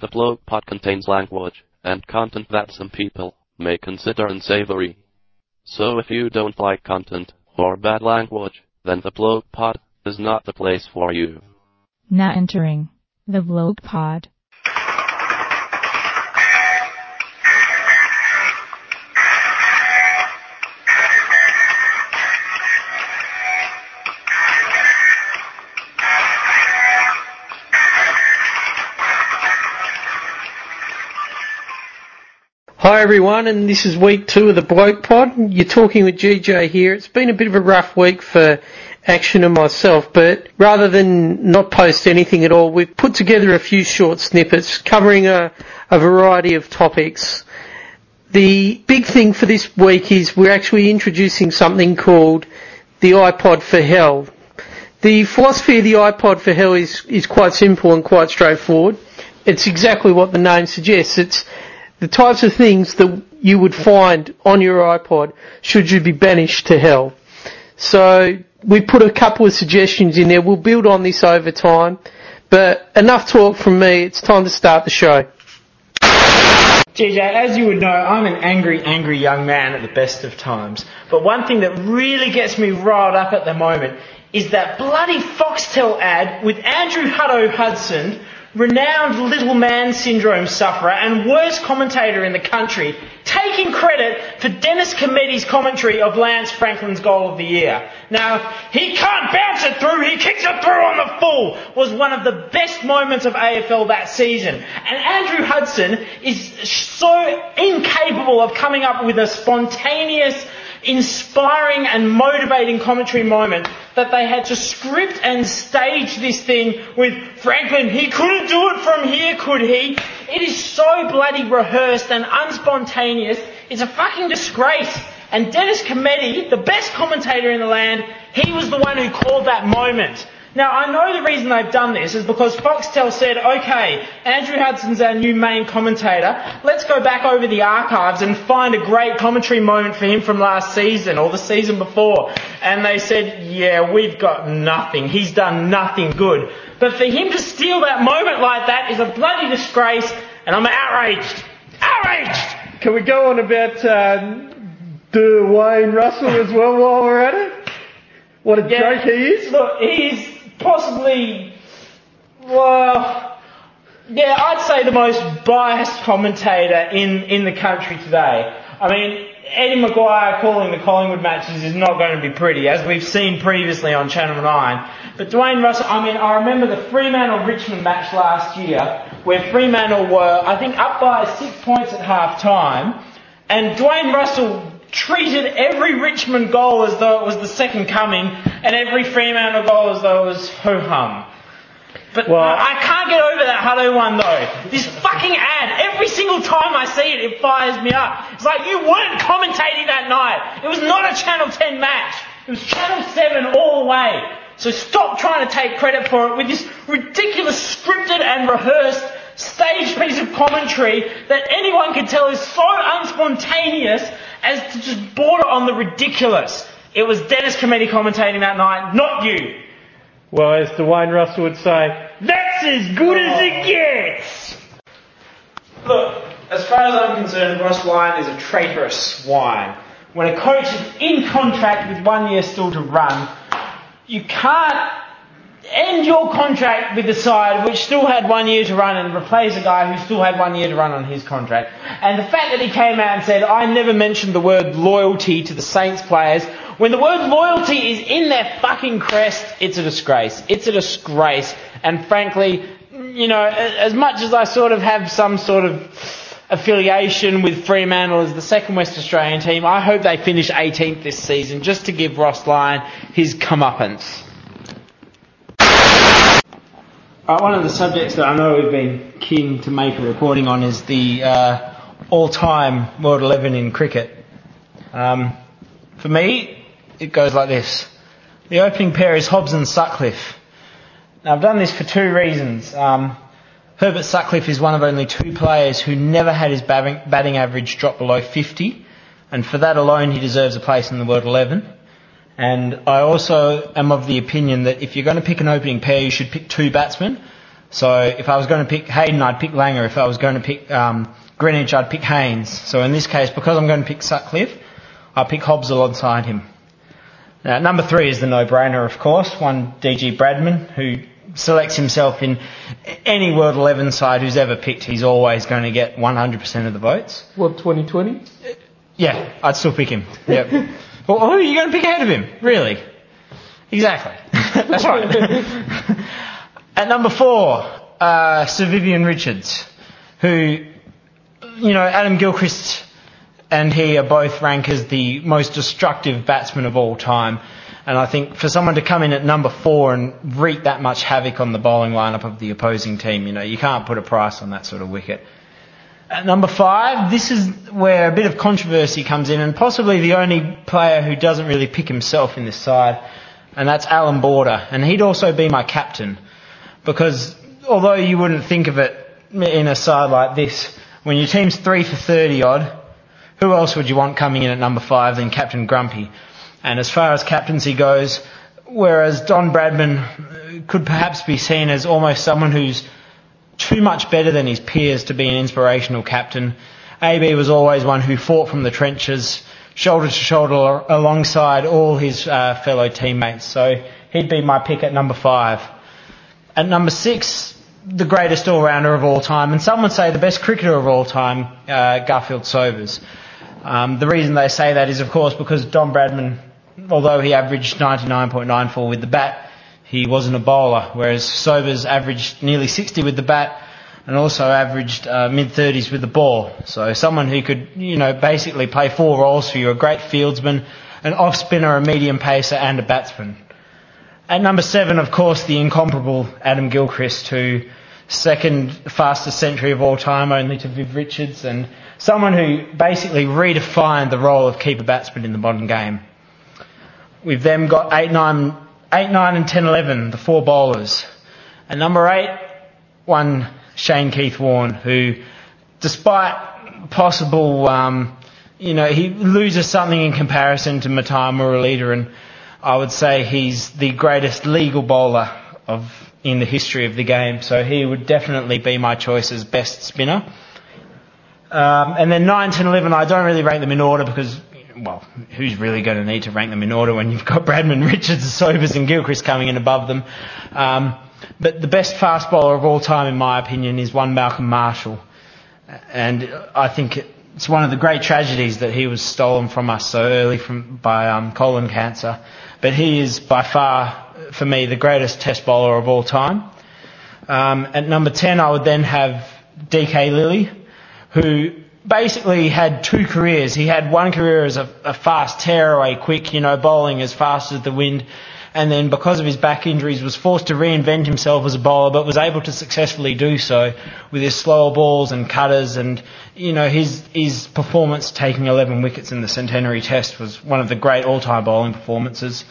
The Bloke Pod contains language and content that some people may consider unsavory. So if you don't like content or bad language, then the Bloke Pod is not the place for you. Now entering the Bloke Pod. Everyone, and this is week two of the Bloke Pod. You're talking with GJ here. It's been a bit of a rough week for Action and myself, but rather than not post anything at all, we've put together a few short snippets covering a, a variety of topics. The big thing for this week is we're actually introducing something called the iPod for Hell. The philosophy of the iPod for Hell is, is quite simple and quite straightforward. It's exactly what the name suggests. It's the types of things that you would find on your iPod should you be banished to hell. So we put a couple of suggestions in there. We'll build on this over time. But enough talk from me. It's time to start the show. GJ, as you would know, I'm an angry, angry young man at the best of times. But one thing that really gets me riled up at the moment is that bloody Foxtel ad with Andrew Hutto Hudson renowned little man syndrome sufferer and worst commentator in the country, taking credit for Dennis Cometti's commentary of Lance Franklin's goal of the year. Now, he can't bounce it through, he kicks it through on the full, was one of the best moments of AFL that season. And Andrew Hudson is so incapable of coming up with a spontaneous, inspiring and motivating commentary moment that they had to script and stage this thing with Franklin, he couldn't do it from here, could he? It is so bloody rehearsed and unspontaneous. It's a fucking disgrace. And Dennis Cometti, the best commentator in the land, he was the one who called that moment. Now, I know the reason they've done this is because Foxtel said, okay, Andrew Hudson's our new main commentator. Let's go back over the archives and find a great commentary moment for him from last season or the season before. And they said, yeah, we've got nothing. He's done nothing good. But for him to steal that moment like that is a bloody disgrace and I'm outraged. Outraged! Can we go on about uh, Dwayne Russell as well while we're at it? What a Yeah. joke he is. Look, he's possibly, well, yeah, I'd say the most biased commentator in, in the country today. I mean, Eddie McGuire calling the Collingwood matches is not going to be pretty, as we've seen previously on Channel 9. But Dwayne Russell, I mean, I remember the Fremantle-Richmond match last year, where Fremantle were, I think, up by six points at half time, and Dwayne Russell treated every Richmond goal as though it was the second coming, and every Fremantle goal as though it was ho-hum. But Well- I, can't get over that Hutto one though. This fucking ad, every single time I see it, it fires me up. It's like you weren't commentating that night. It was not a Channel 10 match. It was Channel 7 all the way. So stop trying to take credit for it with this ridiculous scripted and rehearsed stage piece of commentary that anyone can tell is so unspontaneous as to just border on the ridiculous. It was Dennis Cometti commentating that night, not you. Well, as Dwayne Russell would say, That's as good as it oh. gets! Look, as far as I'm concerned, Ross Lyon is a traitorous swine. When a coach is in contract with one year still to run, you can't end your contract with the side which still had one year to run and replace a guy who still had one year to run on his contract. And the fact that he came out and said, I never mentioned the word loyalty to the Saints players, when the word loyalty is in their fucking crest, it's a disgrace. It's a disgrace. And frankly, you know, as much as I sort of have some sort of affiliation with Fremantle as the second West Australian team, I hope they finish 18th this season just to give Ross Lyon his comeuppance. Uh, one of the subjects that I know we've been keen to make a reporting on is the uh, all-time World 11 in cricket. Um, for me, it goes like this. The opening pair is Hobbs and Sutcliffe. Now, I've done this for two reasons. Um, Herbert Sutcliffe is one of only two players who never had his batting, average drop below 50, and for that alone, he deserves a place in the World 11. And I also am of the opinion that if you're going to pick an opening pair, you should pick two batsmen. So if I was going to pick Hayden, I'd pick Langer. If I was going to pick um, Greenidge, I'd pick Haynes. So in this case, because I'm going to pick Sutcliffe, I pick Hobbs alongside him. Now, number three is the no-brainer, of course. One DG Bradman, who selects himself in any World 11 side who's ever picked. He's always going to get 100% of the votes. What, 2020? Yeah, I'd still pick him. Yep. well, who are you going to pick ahead of him? Really? Exactly. That's right. At number four, uh, Sir Vivian Richards, who, you know, Adam Gilchrist and he are both ranked as the most destructive batsman of all time. And I think for someone to come in at number four and wreak that much havoc on the bowling lineup of the opposing team, you know, you can't put a price on that sort of wicket. At number five, this is where a bit of controversy comes in, and possibly the only player who doesn't really pick himself in this side, and that's Allan Border. And he'd also be my captain, because although you wouldn't think of it in a side like this, when your team's three for 30 odd, who else would you want coming in at number five than Captain Grumpy? And as far as captaincy goes, whereas Don Bradman could perhaps be seen as almost someone who's too much better than his peers to be an inspirational captain, AB was always one who fought from the trenches, shoulder to shoulder alongside all his uh, fellow teammates. So he'd be my pick at number five. At number six, the greatest all-rounder of all time, and some would say the best cricketer of all time, uh, Garfield Sobers. Um, the reason they say that is, of course, because Don Bradman although he averaged 99.94 with the bat, he wasn't a bowler, whereas Sobers averaged nearly 60 with the bat and also averaged uh, mid 30s with the ball. So someone who could, you know, basically play four roles for you: a great fieldsman, an off spinner, a medium pacer, and a batsman. At number seven, of course, the incomparable Adam Gilchrist, who second fastest century of all time, only to Viv Richards, and someone who basically redefined the role of keeper batsman in the modern game. We've then got 8, 9, 8, 9 and 10, 11, the four bowlers. And number 8, one Shane Keith Warne, who, despite possible, um, you know, he loses something in comparison to Muttiah Muralida, and I would say he's the greatest legal bowler of in the history of the game. So he would definitely be my choice as best spinner. Um, and then 9, 10, 11, I don't really rank them in order because well, who's really going to need to rank them in order when you've got Bradman, Richards, Sobers, and Gilchrist coming in above them? Um, but the best fast bowler of all time, in my opinion, is one Malcolm Marshall, and I think it's one of the great tragedies that he was stolen from us so early from by um, colon cancer. But he is by far, for me, the greatest Test bowler of all time. Um, at number ten, I would then have DK Lillee, who basically had two careers. He had one career as a, a fast tearaway, quick, you know, bowling as fast as the wind, and then because of his back injuries was forced to reinvent himself as a bowler, but was able to successfully do so with his slower balls and cutters, and you know his his performance taking 11 wickets in the Centenary Test was one of the great all-time bowling performances.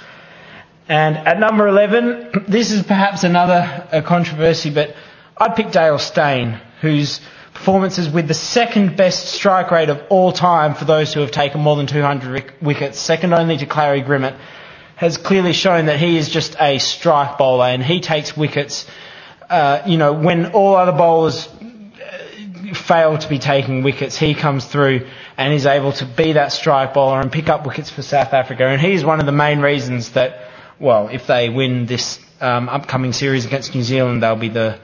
And at number 11, this is perhaps another controversy, but I'd pick Dale Steyn, who's performances with the second best strike rate of all time for those who have taken more than 200 wickets, second only to Clarrie Grimmett, has clearly shown that he is just a strike bowler and he takes wickets, uh, you know, when all other bowlers uh, fail to be taking wickets, he comes through and is able to be that strike bowler and pick up wickets for South Africa. And he's one of the main reasons that, well, if they win this um, upcoming series against New Zealand, they'll be the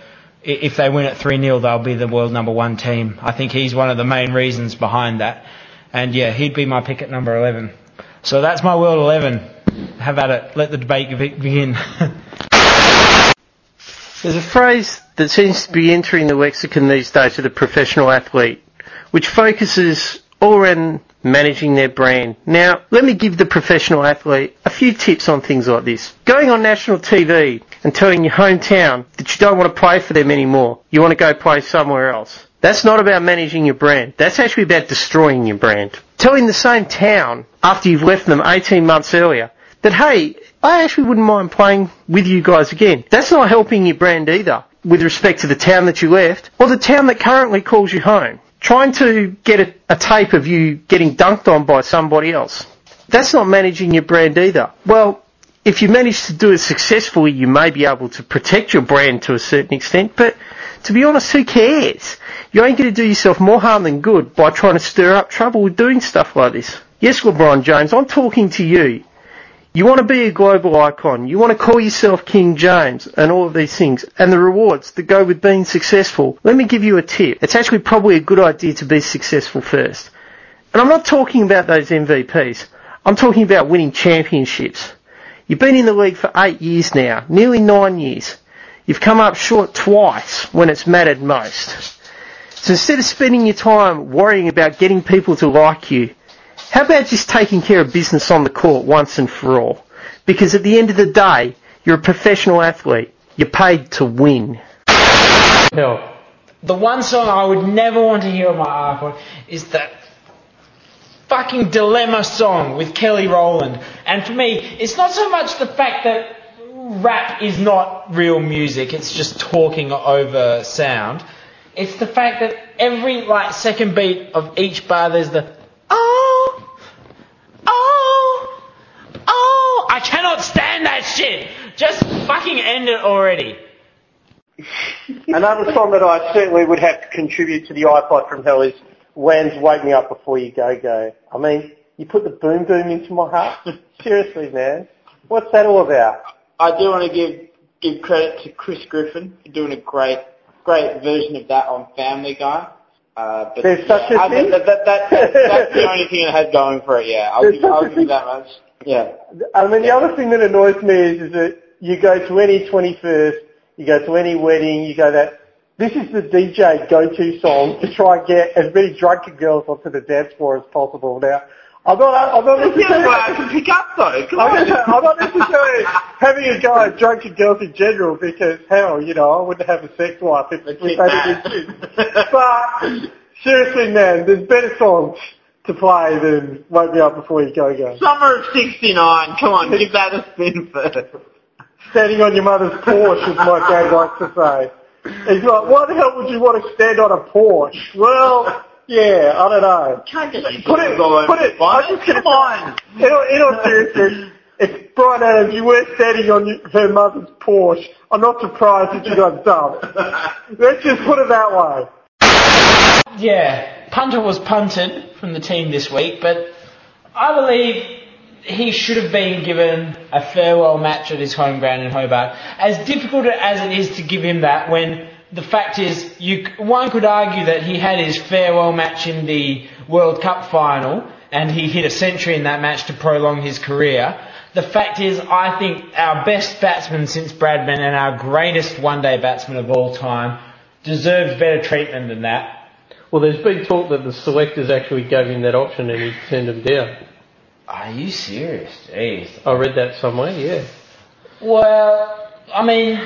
if they win at 3 0, they'll be the world number one team. I think he's one of the main reasons behind that. And yeah, he'd be my pick at number 11. So that's my world 11. Have at it. Let the debate begin. There's a phrase that seems to be entering the lexicon these days of the professional athlete, which focuses all around managing their brand. Now, let me give the professional athlete a few tips on things like this. Going on national TV and telling your hometown that you don't want to play for them anymore. You want to go play somewhere else. That's not about managing your brand. That's actually about destroying your brand. Telling the same town after you've left them 18 months earlier that, hey, I actually wouldn't mind playing with you guys again. That's not helping your brand either with respect to the town that you left or the town that currently calls you home trying to get a, a tape of you getting dunked on by somebody else. That's not managing your brand either. Well, if you manage to do it successfully, you may be able to protect your brand to a certain extent, but to be honest, who cares? You ain't going to do yourself more harm than good by trying to stir up trouble with doing stuff like this. Yes, LeBron James, I'm talking to you. You want to be a global icon. You want to call yourself King James and all of these things and the rewards that go with being successful. Let me give you a tip. It's actually probably a good idea to be successful first. And I'm not talking about those MVPs. I'm talking about winning championships. You've been in the league for eight years now, nearly nine years. You've come up short twice when it's mattered most. So instead of spending your time worrying about getting people to like you, how about just taking care of business on the court once and for all? Because at the end of the day, you're a professional athlete. You're paid to win. Hell. The one song I would never want to hear on my iPod is that fucking Dilemma song with Kelly Rowland. And for me, it's not so much the fact that rap is not real music, it's just talking over sound. It's the fact that every like second beat of each bar there's the oh oh oh I cannot stand that shit. Just fucking end it already. Another song that I certainly would have to contribute to the iPod from hell is Wham's Wake Me Up Before You Go Go. I mean, you put the boom boom into my heart? Seriously, man. What's that all about? I do want to give give credit to Chris Griffin for doing a great great version of that on Family Guy. Uh, but There's such a I- thing? That, that, that, that's, the only thing it has going for it. Yeah, I'll There's give, I'll give you that much. Yeah. I mean, the other thing that annoys me is, is that you go to any 21st, you go to any wedding, you go that, this is the DJ go-to song to try and get as many drunken girls onto the dance floor as possible. Now, I'm not, I'm not That's the only way I necessarily, can pick up though. Come I'm not, I'm not necessarily having a go at drunken girls in general because hell, you know, I wouldn't have a sex life if, they didn't that. But seriously, man, there's better songs to play than "Wake Me Up Before You Go Go." Summer of '69. Come on, give that a spin first. Standing on your mother's porch, as my dad likes to say. He's like, why the hell would you want to stand on a porch? Well, yeah, I don't know. Can't just Put it, put it, I'm just gonna Come on. In all, in all seriousness, if Bryan Adams, you were standing on your- her mother's porch, I'm not surprised that you got dumped. Let's just put it that way. Yeah, punter was punted from the team this week, but I believe he should have been given a farewell match at his home ground in Hobart. As difficult as it is to give him that, when the fact is, you one could argue that he had his farewell match in the World Cup final, and he hit a century in that match to prolong his career. The fact is, I think our best batsman since Bradman and our greatest one-day batsman of all time deserves better treatment than that. Well, there's been talk that the selectors actually gave him that option and he turned him down. Are you serious? Jeez. I read that somewhere, yeah. Well, I mean,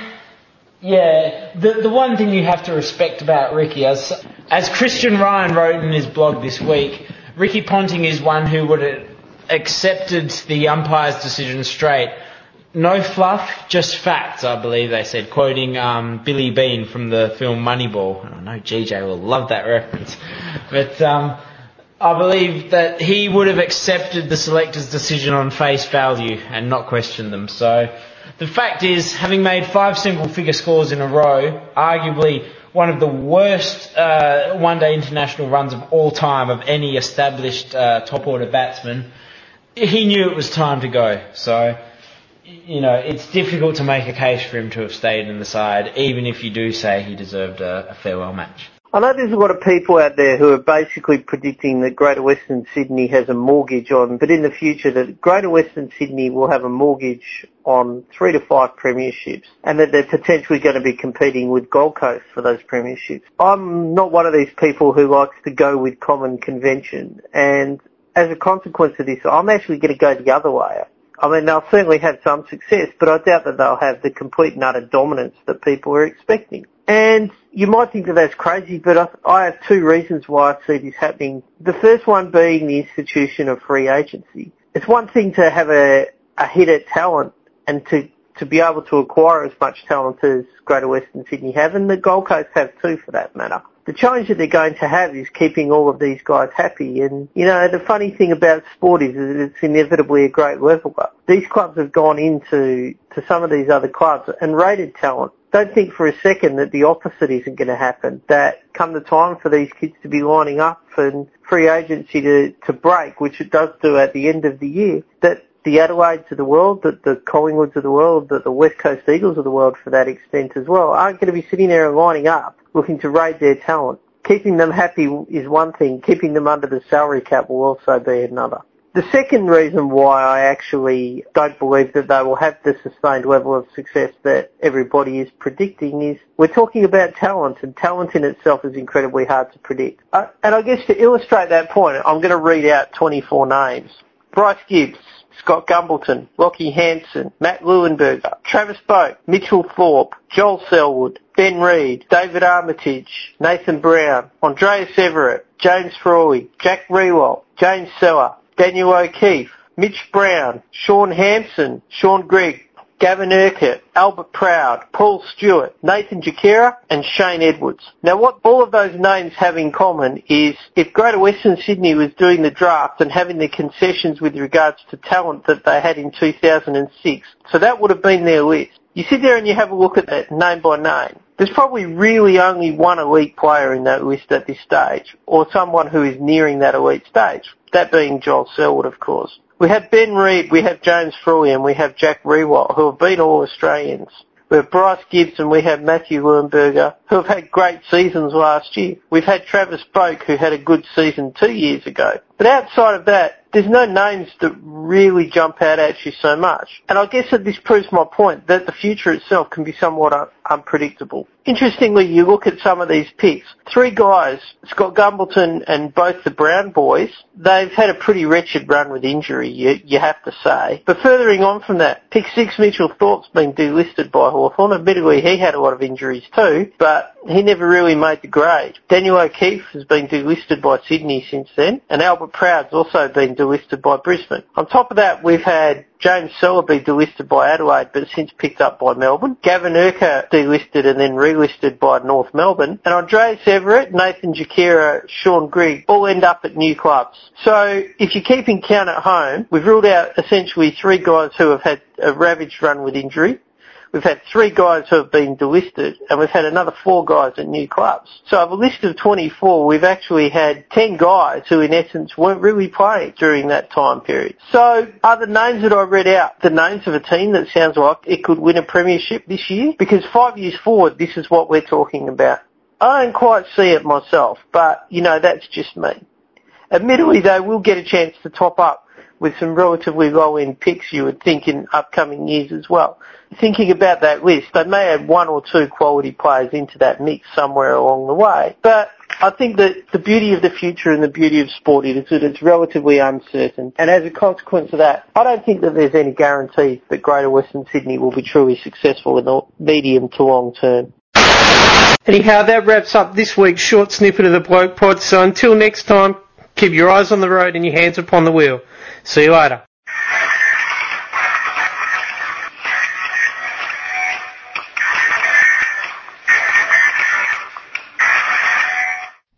yeah. The the one thing you have to respect about Ricky, as as Christian Ryan wrote in his blog this week, Ricky Ponting is one who would have accepted the umpire's decision straight. No fluff, just facts, I believe they said, quoting um, Billy Beane from the film Moneyball. I know GJ will love that reference. But um, I believe that he would have accepted the selector's decision on face value and not questioned them. So the fact is, having made five single figure scores in a row, arguably one of the worst uh, one day international runs of all time of any established uh, top order batsman, he knew it was time to go. So, you know, it's difficult to make a case for him to have stayed in the side, even if you do say he deserved a, a farewell match. I know there's a lot of people out there who are basically predicting that Greater Western Sydney has a mortgage on, but in the future that Greater Western Sydney will have a mortgage on three to five premierships and that they're potentially going to be competing with Gold Coast for those premierships. I'm not one of these people who likes to go with common convention and as a consequence of this, I'm actually going to go the other way. I mean, they'll certainly have some success, but I doubt that they'll have the complete and utter dominance that people are expecting. And you might think that that's crazy, but I, I have two reasons why I see this happening. The first one being the institution of free agency. It's one thing to have a, a hit at talent and to, to be able to acquire as much talent as Greater Western Sydney have, and the Gold Coast have too for that matter. The challenge that they're going to have is keeping all of these guys happy. And, you know, the funny thing about sport is that it's inevitably a great leveler. These clubs have gone into to some of these other clubs and rated talent. Don't think for a second that the opposite isn't going to happen. That come the time for these kids to be lining up and free agency to, to break, which it does do at the end of the year, that the Adelaides of the world, that the Collingwoods of the world, that the West Coast Eagles of the world for that extent as well, aren't going to be sitting there and lining up looking to raid their talent. Keeping them happy is one thing, keeping them under the salary cap will also be another. The second reason why I actually don't believe that they will have the sustained level of success that everybody is predicting is we're talking about talent and talent in itself is incredibly hard to predict. Uh, and I guess to illustrate that point, I'm going to read out 24 names. Bryce Gibbs, Scott Gumbleton, Lachie Hansen, Matt Leuenberger, Travis Boak, Mitchell Thorpe, Joel Selwood, Ben Reid, David Armitage, Nathan Brown, Andrejs Everitt, James Frawley, Jack Riewoldt, James Sellar, Daniel O'Keefe, Mitch Brown, Shaun Hampson, Shaun Grigg, Gavin Urquhart, Albert Proud, Paul Stewart, Nathan Djerrkura and Shane Edwards. Now what all of those names have in common is if Greater Western Sydney was doing the draft and having the concessions with regards to talent that they had in 2006, so that would have been their list. You sit there and you have a look at that name by name. There's probably really only one elite player in that list at this stage, or someone who is nearing that elite stage. That being Joel Selwood, of course. We have Ben Reid, we have James Frawley, and we have Jack Riewoldt, who have been all Australians. We have Bryce Gibbs and we have Matthew Leuenberger, who have had great seasons last year. We've had Travis Boak, who had a good season two years ago. But outside of that, there's no names that really jump out at you so much. And I guess that this proves my point that the future itself can be somewhat un- unpredictable. Interestingly, you look at some of these picks. Three guys, Scott Gumbleton and both the Brown boys, they've had a pretty wretched run with injury, you, you have to say. But furthering on from that, pick six Mitchell Thorpe's been delisted by Hawthorn. Admittedly, he had a lot of injuries too, but he never really made the grade. Daniel O'Keefe has been delisted by Sydney since then, and Albert Proud's also been delisted by Brisbane. On top of that, we've had James Sellar be delisted by Adelaide, but since picked up by Melbourne. Gavin Urquhart delisted and then relisted by North Melbourne. And Andrejs Everitt, Nathan Djerrkura, Shaun Grigg all end up at new clubs. So if you're keeping count at home, we've ruled out essentially three guys who have had a ravaged run with injury. We've had three guys who have been delisted and we've had another four guys at new clubs. So of a list of 24, we've actually had 10 guys who in essence weren't really playing during that time period. So are the names that I read out the names of a team that sounds like it could win a premiership this year? Because five years forward, this is what we're talking about. I don't quite see it myself, but you know, that's just me. Admittedly, they will get a chance to top up with some relatively low-end picks you would think in upcoming years as well. Thinking about that list, they may add one or two quality players into that mix somewhere along the way. But I think that the beauty of the future and the beauty of sport is that it's relatively uncertain. And as a consequence of that, I don't think that there's any guarantee that Greater Western Sydney will be truly successful in the medium to long term. Anyhow, that wraps up this week's short snippet of the Bloke Pod. So until next time, keep your eyes on the road and your hands upon the wheel. See you later.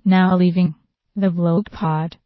Now leaving the Bloke Pod.